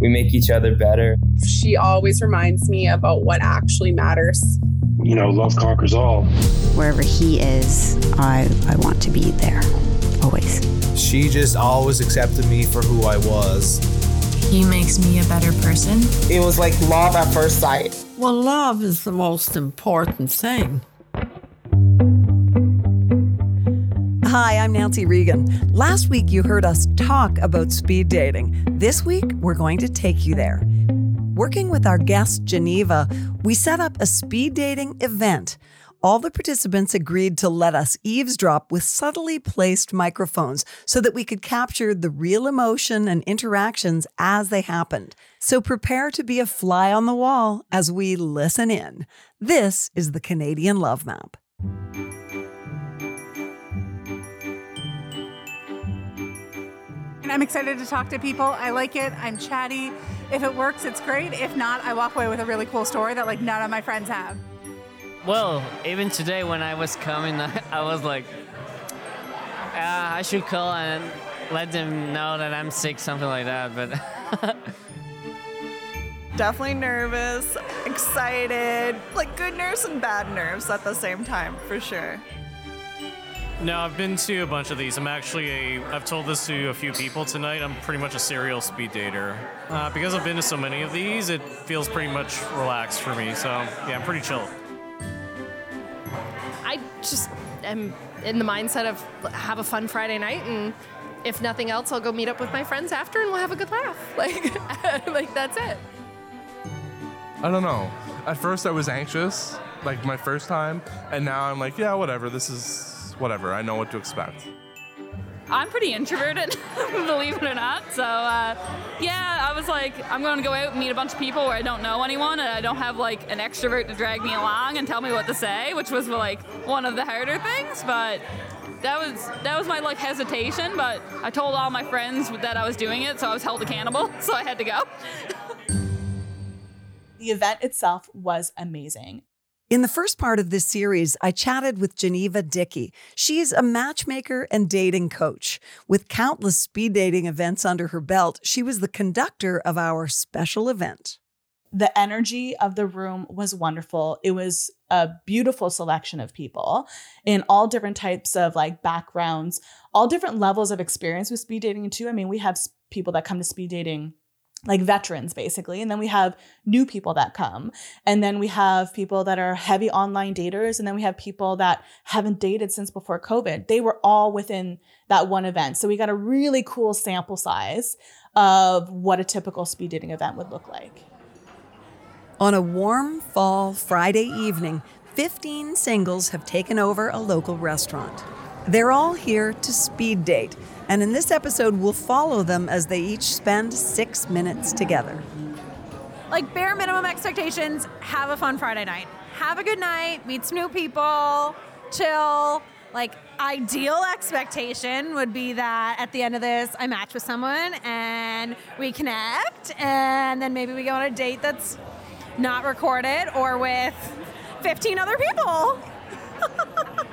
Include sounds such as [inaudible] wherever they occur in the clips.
We make each other better. She always reminds me about what actually matters. You know, love conquers all. Wherever he is, I, I want to be there, always. She just always accepted me for who I was. He makes me a better person. It was like love at first sight. Well, love is the most important thing. Hi, I'm Nancy Regan. Last week you heard us talk about speed dating. This week we're going to take you there. Working with our guest Jean-Eva, we set up a speed dating event. All the participants agreed to let us eavesdrop with subtly placed microphones so that we could capture the real emotion and interactions as they happened. So prepare to be a fly on the wall as we listen in. This is the Canadian Love Map. I'm excited to talk to people. I like it. I'm chatty. If it works, it's great. If not, I walk away with a really cool story that like none of my friends have. Well, even today when I was coming, [laughs] I was like, uh, I should call and let them know that I'm sick, something like that. But [laughs] definitely nervous, excited, like good nerves and bad nerves at the same time, for sure. No, I've been to a bunch of these. I'm actually a. I've told this to a few people tonight. I'm pretty much a serial speed dater. Uh, because I've been to so many of these, it feels pretty much relaxed for me. So yeah, I'm pretty chill. I just am in the mindset of have a fun Friday night, and if nothing else, I'll go meet up with my friends after, and we'll have a good laugh. [laughs] Like, [laughs] like that's it. I don't know. At first, I was anxious, like my first time, and now I'm like, yeah, whatever. This is whatever. I know what to expect. I'm pretty introverted, [laughs] believe it or not. So, uh, yeah, I was like, I'm going to go out and meet a bunch of people where I don't know anyone and I don't have like an extrovert to drag me along and tell me what to say, which was like one of the harder things. But that was that was my like hesitation. But I told all my friends that I was doing it, so I was held accountable. [laughs] So I had to go. [laughs] the event itself was amazing. In the first part of this series, I chatted with Jean-Eva Dickie. She's a matchmaker and dating coach. With countless speed dating events under her belt, she was the conductor of our special event. The energy of the room was wonderful. It was a beautiful selection of people in all different types of like backgrounds, all different levels of experience with speed dating too. I mean, we have people that come to speed dating like veterans basically. And then we have new people that come. And then we have people that are heavy online daters. And then we have people that haven't dated since before covid. They were all within that one event. So we got a really cool sample size of what a typical speed dating event would look like. On a warm fall friday evening 15 singles have taken over a local restaurant. They're all here to speed date and in this episode, we'll follow them as they each spend six minutes together. Like bare minimum expectations, have a fun Friday night. Have a good night, meet some new people, chill. Like ideal expectation would be that at the end of this, I match with someone and we connect, and then maybe we go on a date that's not recorded or with 15 other people. [laughs]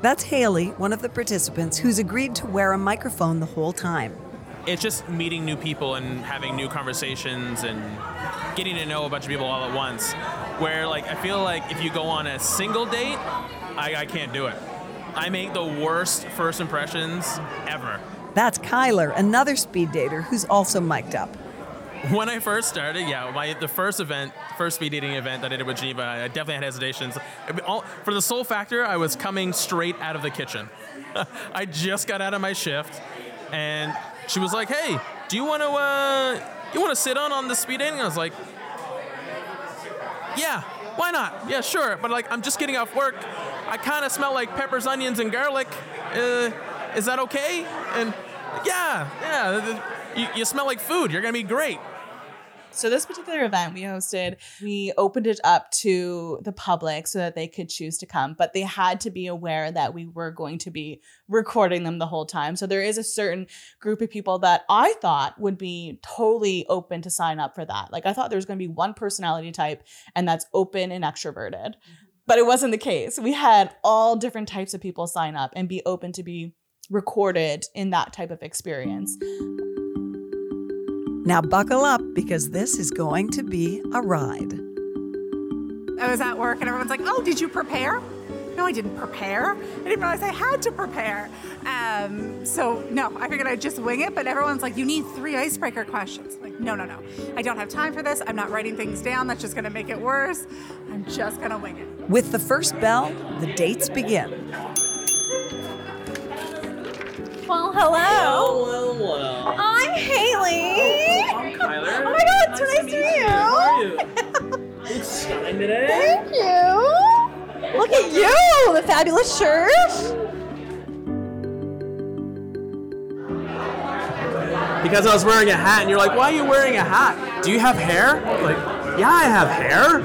That's Hayley, one of the participants, who's agreed to wear a microphone the whole time. It's just meeting new people and having new conversations and getting to know a bunch of people all at once. Where, like, I feel like if you go on a single date, I, I can't do it. I make the worst first impressions ever. That's Kyler, another speed dater who's also mic'd up. When I first started, yeah, my the first event, first speed dating event that I did with Jean-Eva, I definitely had hesitations. For the sole factor, I was coming straight out of the kitchen. [laughs] I just got out of my shift, and she was like, "Hey, do you want to uh, you want to sit on on the speed dating?" I was like, "Yeah, why not? Yeah, sure." But like, I'm just getting off work. I kind of smell like peppers, onions, and garlic. Uh, is that okay? And Yeah, yeah. You, you smell like food. You're gonna be great. So this particular event we hosted, we opened it up to the public so that they could choose to come, but they had to be aware that we were going to be recording them the whole time. So there is a certain group of people that I thought would be totally open to sign up for that. Like I thought there was going to be one personality type and that's open and extroverted. Mm-hmm. But it wasn't the case. We had all different types of people sign up and be open to be recorded in that type of experience. Now, buckle up because this is going to be a ride. I was at work and everyone's like, "Oh, did you prepare?" No, I didn't prepare. I didn't realize I had to prepare. Um, so no, I figured I'd just wing it. But everyone's like, "You need three icebreaker questions." I'm like, no, no, no. I don't have time for this. I'm not writing things down. That's just going to make it worse. I'm just going to wing it. With the first bell, the dates begin. Well, hello. Well, well. I'm Hayley. It's today. Thank you. Look at you, the fabulous shirt. Because I was wearing a hat, and you're like, "Why are you wearing a hat? Do you have hair?" Like, yeah, I have hair.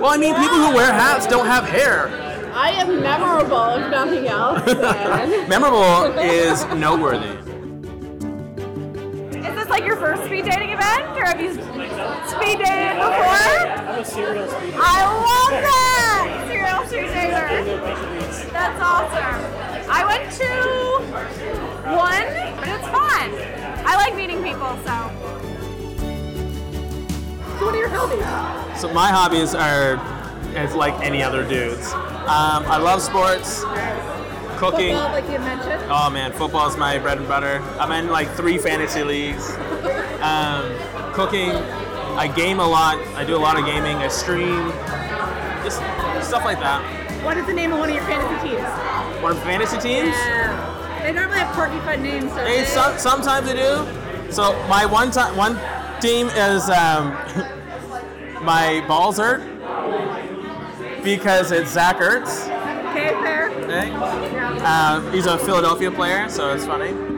Well, I mean, people who wear hats don't have hair. I am memorable, if nothing else. [laughs] Memorable is noteworthy. Is this like your first speed dating event, or have you speed dated before? I'm a serial speaker. I love that! Serial speed dater. That's awesome. I went to one, but it's fun. I like meeting people, so. So what are your hobbies? So my hobbies are, it's like any other dudes. Um, I love sports, cooking. Football, like you mentioned. Oh man, football is my bread and butter. I'm in like three fantasy leagues. Um, cooking, I game a lot. I do a lot of gaming. I stream, just stuff like that. What is the name of one of your fantasy teams? One of the fantasy teams. Yeah. They normally have quirky fun names. they? some, sometimes I do. So my one time, one team is um, [laughs] my balls hurt because it's Zach Ertz. Okay, fair. Okay. Uh, he's a Philadelphia player, so it's funny.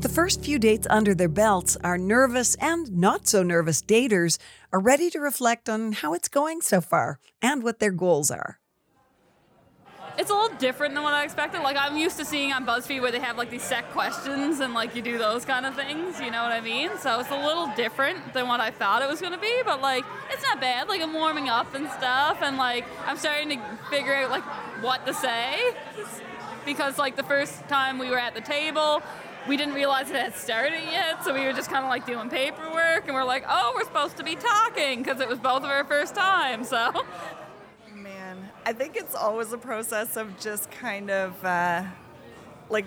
With the first few dates under their belts, our nervous and not so nervous daters are ready to reflect on how it's going so far and what their goals are. It's a little different than what I expected. Like I'm used to seeing on BuzzFeed where they have like these set questions and like you do those kind of things. You know what I mean? So it's a little different than what I thought it was gonna be. But like it's not bad. Like I'm warming up and stuff, and like I'm starting to figure out like what to say because like the first time we were at the table. We didn't realize it had started yet, so we were just kind of like doing paperwork, and we're like, "Oh, we're supposed to be talking" because it was both of our first time. So, Man, I think it's always a process of just kind of uh, like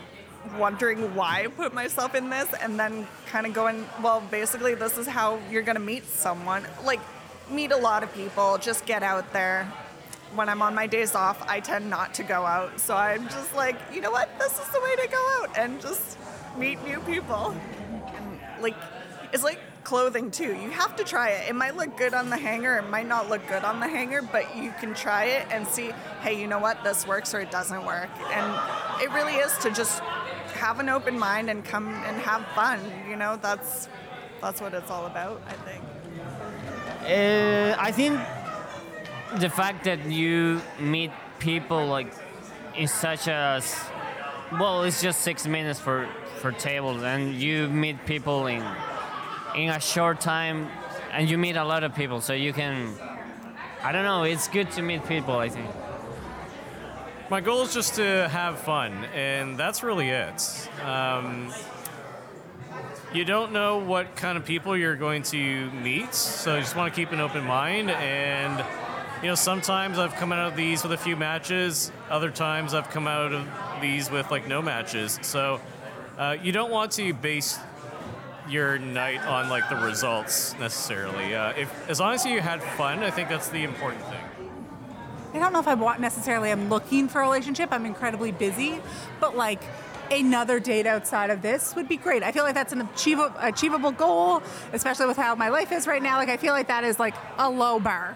wondering why I put myself in this and then kind of going, well, basically, this is how you're to meet someone. Like, meet a lot of people, just get out there. When I'm on my days off, I tend not to go out. So I'm just like, you know what? This is the way to go out and just meet new people. And like, it's like clothing too. You have to try it. It might look good on the hanger, it might not look good on the hanger, but you can try it and see, hey, you know what? This works or it doesn't work. And it really is to just have an open mind and come and have fun. You know, that's that's what it's all about, I think. Uh, I think the fact that you meet people like in such a well, it's just six minutes for for tables, and you meet people in in a short time, and you meet a lot of people, so you can. I don't know. It's good to meet people. I think. My goal is just to have fun, and that's really it. Um, you don't know what kind of people you're going to meet, so you just want to keep an open mind. And you know, sometimes I've come out of these with a few matches. Other times I've come out of these with like no matches. So uh, you don't want to base your night on like the results necessarily. Uh, if as long as you had fun, I think that's the important thing. I don't know if I want necessarily I'm looking for a relationship. I'm incredibly busy, but like another date outside of this would be great. I feel like that's an achievable achievable goal, especially with how my life is right now. Like I feel like that is like a low bar.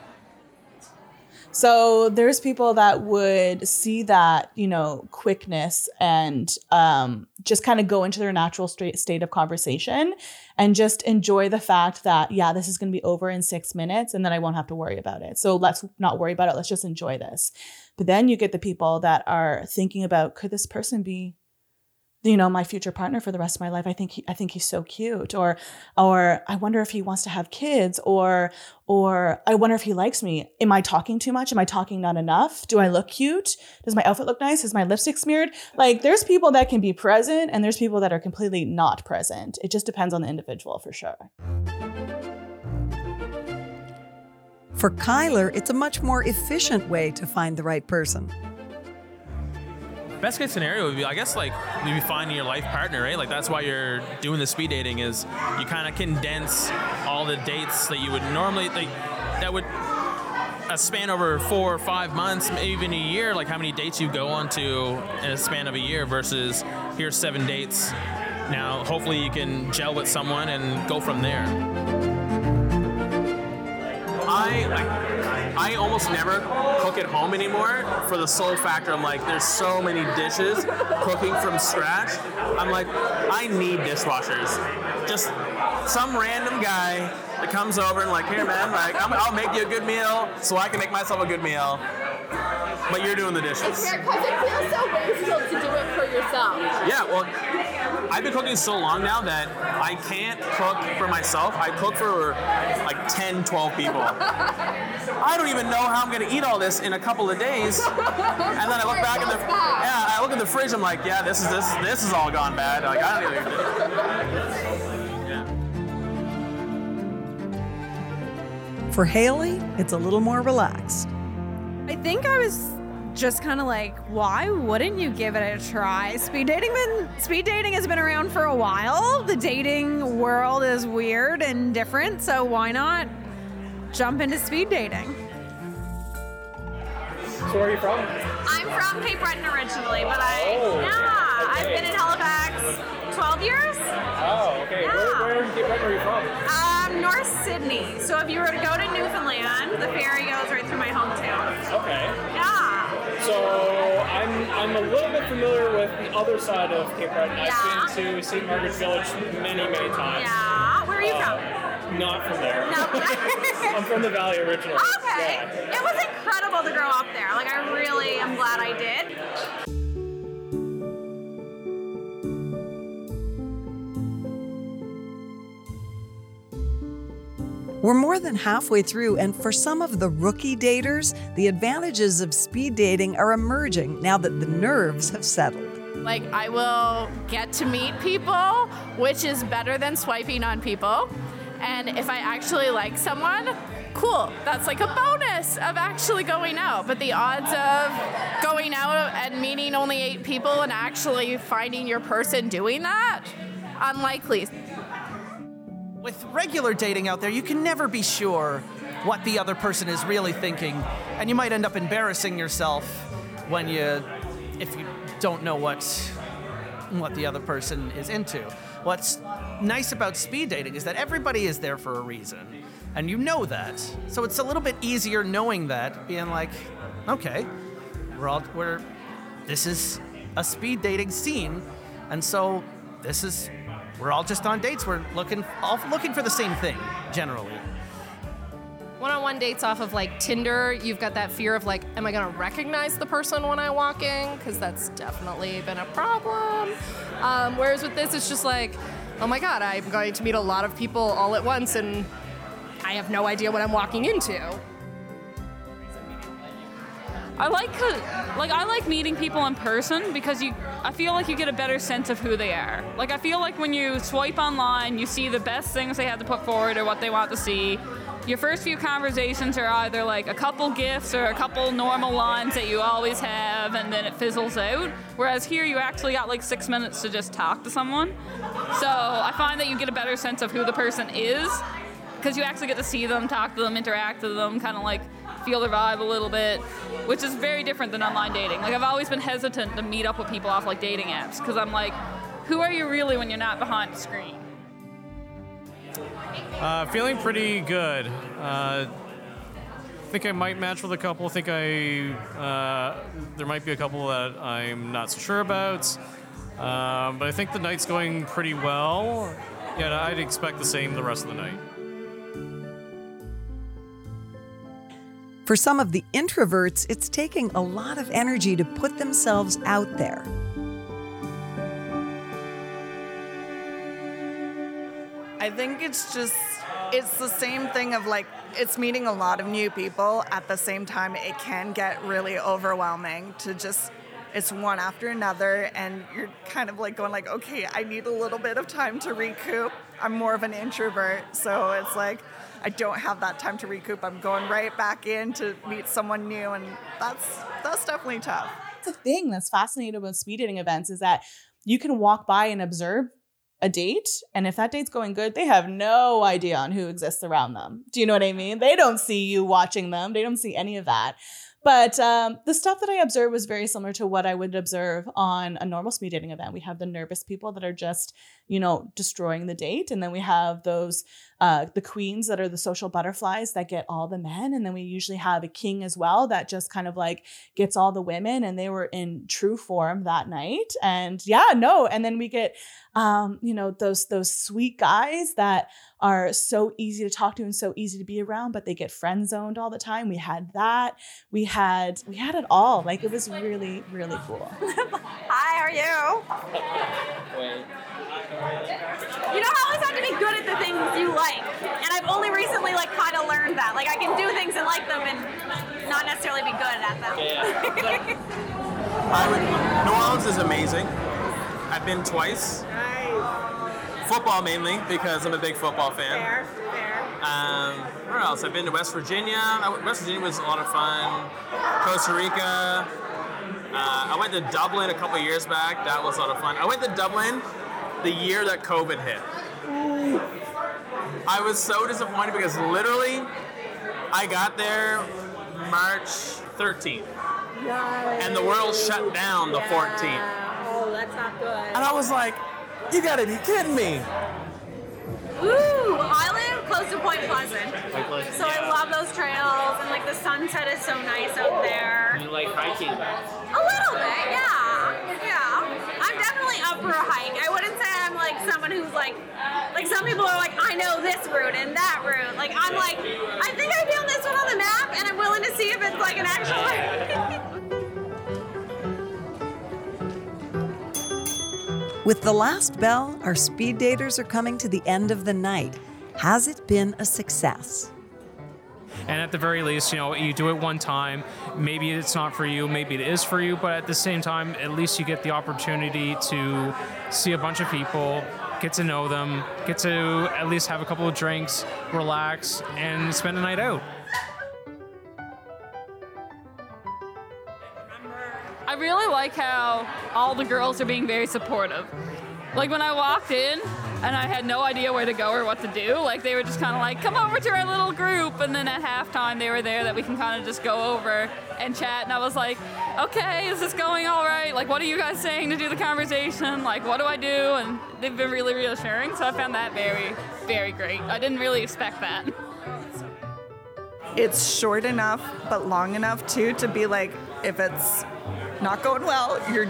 So there's people that would see that, you know, quickness and um, just kind of go into their natural state state of conversation and just enjoy the fact that, yeah, this is going to be over in six minutes and then I won't have to worry about it. So let's not worry about it. Let's just enjoy this. But then you get the people that are thinking about, could this person be you know my future partner for the rest of my life i think he, i think he's so cute. Or or i wonder if he wants to have kids or or i wonder if he likes me. Am i talking too much? Am i talking not enough? Do i look cute? Does my outfit look nice? Is my lipstick smeared? Like there's people that can be present and there's people that are completely not present. It just depends on the individual for sure. For Kyler, it's a much more efficient way to find the right person. Best case scenario would be, I guess, like maybe finding your life partner, right? Like that's why you're doing the speed dating is you kind of condense all the dates that you would normally like that would a span over four or five months, maybe even a year. Like how many dates you go on to in a span of a year versus here's seven dates. Now, hopefully, you can gel with someone and go from there. I like, I almost never cook at home anymore for the sole factor. I'm like, there's so many dishes cooking from scratch. I'm like, I need dishwashers. Just some random guy that comes over and like, here, man, like, I'm, I'll make you a good meal so I can make myself a good meal. But you're doing the dishes. Because it feels so wasteful to do it for yourself. Yeah, well, I've been cooking so long now that I can't cook for myself. I cook for like 10, 12 people. I don't even know how I'm gonna eat all this in a couple of days. And then I look back in the yeah, I look at the fridge. I'm like, yeah, this is this this is all gone bad. Like I don't even. For Hayley, it's a little more relaxed. I think I was just kind of like, why wouldn't you give it a try? Speed dating been speed dating has been around for a while. The dating world is weird and different, so why not jump into speed dating? So where are you from? I'm from Cape Breton originally, but I Oh, yeah, okay. I've been in Halifax 12 years. Oh, okay. Where, where in Cape Breton are you from? Um, North Sydney. So if you were to go to Newfoundland, the ferry goes right through my hometown. Okay. Yeah. So I'm I'm a little bit familiar with the other side of Cape Breton. I've been to St. Margaret's Village many, many times. Yeah. Where are you Uh, Not from there. [laughs] I'm from the Valley originally. Okay. Yeah. It was incredible to grow up there. Like I really am glad I did. We're more than halfway through, and for some of the rookie daters, the advantages of speed dating are emerging now that the nerves have settled. Like, I will get to meet people, which is better than swiping on people. And if I actually like someone, cool. That's like a bonus of actually going out. But the odds of going out and meeting only eight people and actually finding your person doing that, unlikely. With regular dating out there, you can never be sure what the other person is really thinking, and you might end up embarrassing yourself when you, if you don't know what what the other person is into. What's nice about speed dating is that everybody is there for a reason, and you know that. So it's a little bit easier knowing that, being like, okay, we're all we're this is a speed dating scene, and so this is we're all just on dates. We're looking all looking for the same thing generally. One-on-one dates off of like Tinder, you've got that fear of like, am I gonna recognize the person when I walk in? Because that's definitely been a problem. Um, whereas with this, it's just like, oh my god, I'm going to meet a lot of people all at once, and I have no idea what I'm walking into. I like like I like meeting people in person because you I feel like you get a better sense of who they are. Like I feel like when you swipe online, you see the best things they have to put forward or what they want to see. Your first few conversations are either like a couple gifts or a couple normal lines that you always have and then it fizzles out. Whereas here you actually got like 6 minutes to just talk to someone. So, I find that you get a better sense of who the person is because you actually get to see them, talk to them, interact with them, kind of like feel the vibe a little bit, which is very different than online dating. Like I've always been hesitant to meet up with people off like dating apps because I'm like, who are you really when you're not behind the screen? Uh, feeling pretty good. Uh, think I might match with a couple. I think I uh, there might be a couple that I'm not so sure about. Um, but I think the night's going pretty well. Yeah, I'd expect the same the rest of the night. For some of the introverts, it's taking a lot of energy to put themselves out there. I think it's just it's the same thing of like it's meeting a lot of new people at the same time it can get really overwhelming to just it's one after another and you're kind of like going like okay I need a little bit of time to recoup. I'm more of an introvert, so it's like I don't have that time to recoup. I'm going right back in to meet someone new and that's that's definitely tough. the thing that's fascinating about speed dating events is that you can walk by and observe a date and if that date's going good they have no idea on who exists around them do you know what i mean they don't see you watching them they don't see any of that but um, the stuff that i observed was very similar to what i would observe on a normal speed dating event. We have the nervous people that are just you know destroying the date and then we have those uh, the queens that are the social butterflies that get all the men and then we usually have a king as well that just kind of like gets all the women and they were in true form that night. And yeah no and then we get um, you know those those sweet guys that are so easy to talk to and so easy to be around but they get friend zoned all the time we had that we had we had it all like it was really really cool [laughs] Hi, how are you? You know how always have to be good at the things you like, and I've only recently like kind of learned that. Like I can do things and like them, and not necessarily be good at them. [laughs] I would, New Orleans is amazing. I've been twice. Football mainly because I'm a big football fan. Fair, fair. Um, where else? I've been to West Virginia. West Virginia was a lot of fun. Costa Rica. Uh, I went to Dublin a couple years back. That was a lot of fun. I went to Dublin the year that COVID hit. I was so disappointed because literally I got there March 13th and the world shut down the 14th. Oh, that's not good. And I was like, you gotta be kidding me. Ooh, I live close to Point Pleasant, so I love those trails, and like the sunset is so nice out there. You like hiking? A little bit, yeah, yeah. I'm definitely up for a hike. I wouldn't say I'm like someone who's like, like some people are like, I know this route and that route. Like I'm like, I think I found this one on the map, and I'm willing to see if it's like an actual. [laughs] With the last bell, our speed daters are coming to the end of the night. Has it been a success? And at the very least, you know, you do it one time. Maybe it's not for you, maybe it is for you, but at the same time, at least you get the opportunity to see a bunch of people, get to know them, get to at least have a couple of drinks, relax, and spend a night out. I really like how all the girls are being very supportive. Like when I walked in and I had no idea where to go or what to do, like they were just kind of like, come over to our little group. And then at halftime, they were there that we can kind of just go over and chat. And I was like, okay, is this going all right? Like, what are you guys saying to do the conversation? Like, what do I do? And they've been really reassuring. So I found that very, very great. I didn't really expect that. It's short enough but long enough too to be like if it's not going well, you're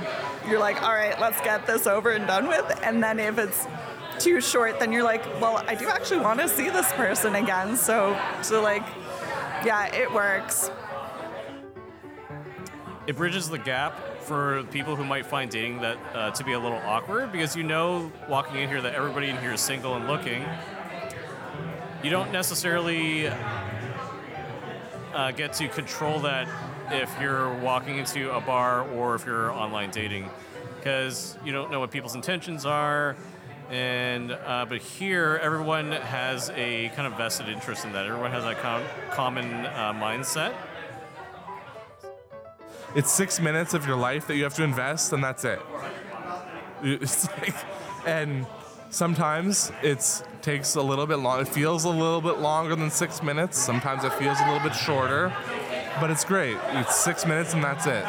you're like, all right, let's get this over and done with. And then if it's too short, then you're like, well, I do actually want to see this person again. So so like, yeah, it works. It bridges the gap for people who might find dating that uh, to be a little awkward because you know walking in here that everybody in here is single and looking. You don't necessarily uh, get to control that if you're walking into a bar or if you're online dating because you don't know what people's intentions are and uh, but here everyone has a kind of vested interest in that everyone has a com- common uh, mindset It's six minutes of your life that you have to invest, and that's it. [laughs] It's like, and sometimes it's takes a little bit long. It feels a little bit longer than six minutes. Sometimes it feels a little bit shorter, but it's great. It's six minutes and that's it.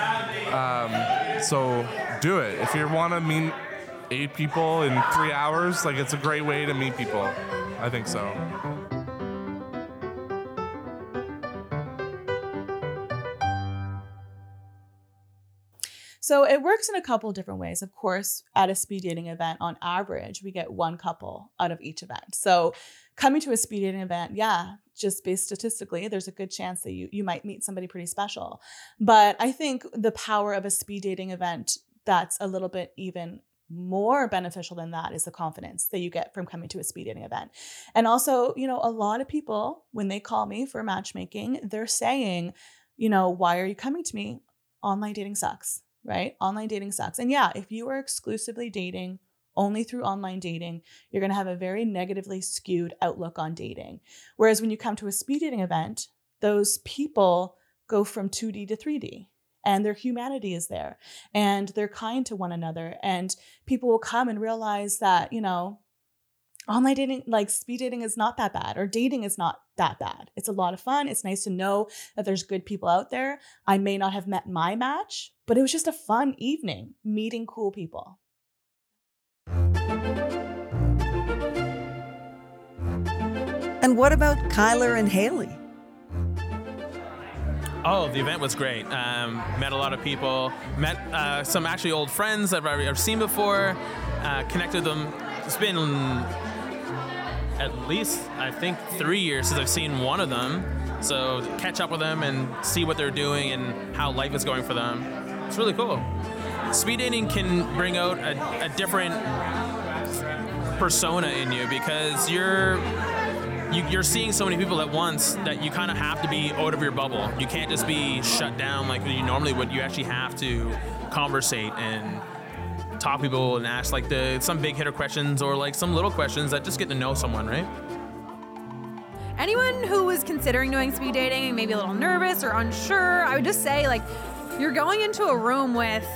Um, so do it if you want to meet eight people in three hours. Like it's a great way to meet people. I think so. So it works in a couple different ways. Of course, at a speed dating event, on average, we get one couple out of each event. So coming to a speed dating event, yeah, just based statistically, there's a good chance that you you might meet somebody pretty special. But I think the power of a speed dating event that's a little bit even more beneficial than that is the confidence that you get from coming to a speed dating event. And also, you know, a lot of people, when they call me for matchmaking, they're saying, you know, why are you coming to me? Online dating sucks, right? Online dating sucks. And yeah, if you are exclusively dating only through online dating, you're going to have a very negatively skewed outlook on dating. Whereas when you come to a speed dating event, those people go from 2D to 3D and their humanity is there and they're kind to one another and people will come and realize that you know online dating like speed dating is not that bad or dating is not that bad. It's a lot of fun. It's nice to know that there's good people out there. I may not have met my match but it was just a fun evening meeting cool people And what about Kyler and Hayley? Oh, the event was great. Um, met a lot of people. Met uh, some actually old friends that I've, I've seen before. Uh, connected them. It's been at least I think three years since I've seen one of them. So catch up with them and see what they're doing and how life is going for them. It's really cool. Speed dating can bring out a, a different persona in you because you're you, are seeing so many people at once that you kind of have to be out of your bubble. You can't just be shut down like you normally would. You actually have to conversate and talk people and ask like the some big hitter questions or like some little questions that just get to know someone, right? Anyone who was considering doing speed dating and maybe a little nervous or unsure, I would just say like you're going into a room with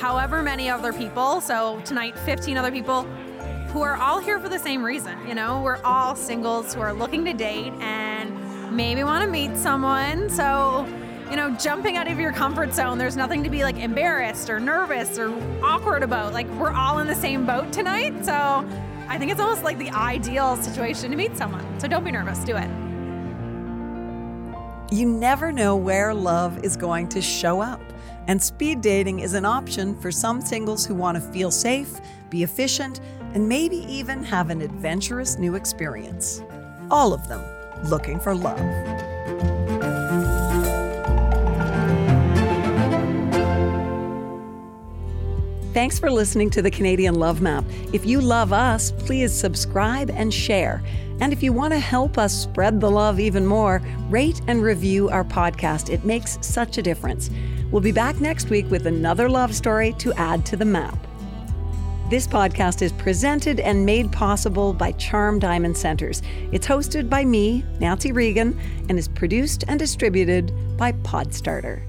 however many other people. So tonight, 15 other people who are all here for the same reason. You know, we're all singles who are looking to date and maybe want to meet someone. So, you know, jumping out of your comfort zone, there's nothing to be like embarrassed or nervous or awkward about. Like, we're all in the same boat tonight. So, I think it's almost like the ideal situation to meet someone. So, don't be nervous, do it. You never know where love is going to show up. And speed dating is an option for some singles who want to feel safe, be efficient, and maybe even have an adventurous new experience. All of them looking for love. Thanks for listening to the Canadian Love Map. If you love us, please subscribe and share. And if you want to help us spread the love even more, rate and review our podcast. It makes such a difference. We'll be back next week with another love story to add to the map. This podcast is presented and made possible by Charm Diamond Centres. It's hosted by me, Nancy Regan, and is produced and distributed by Podstarter.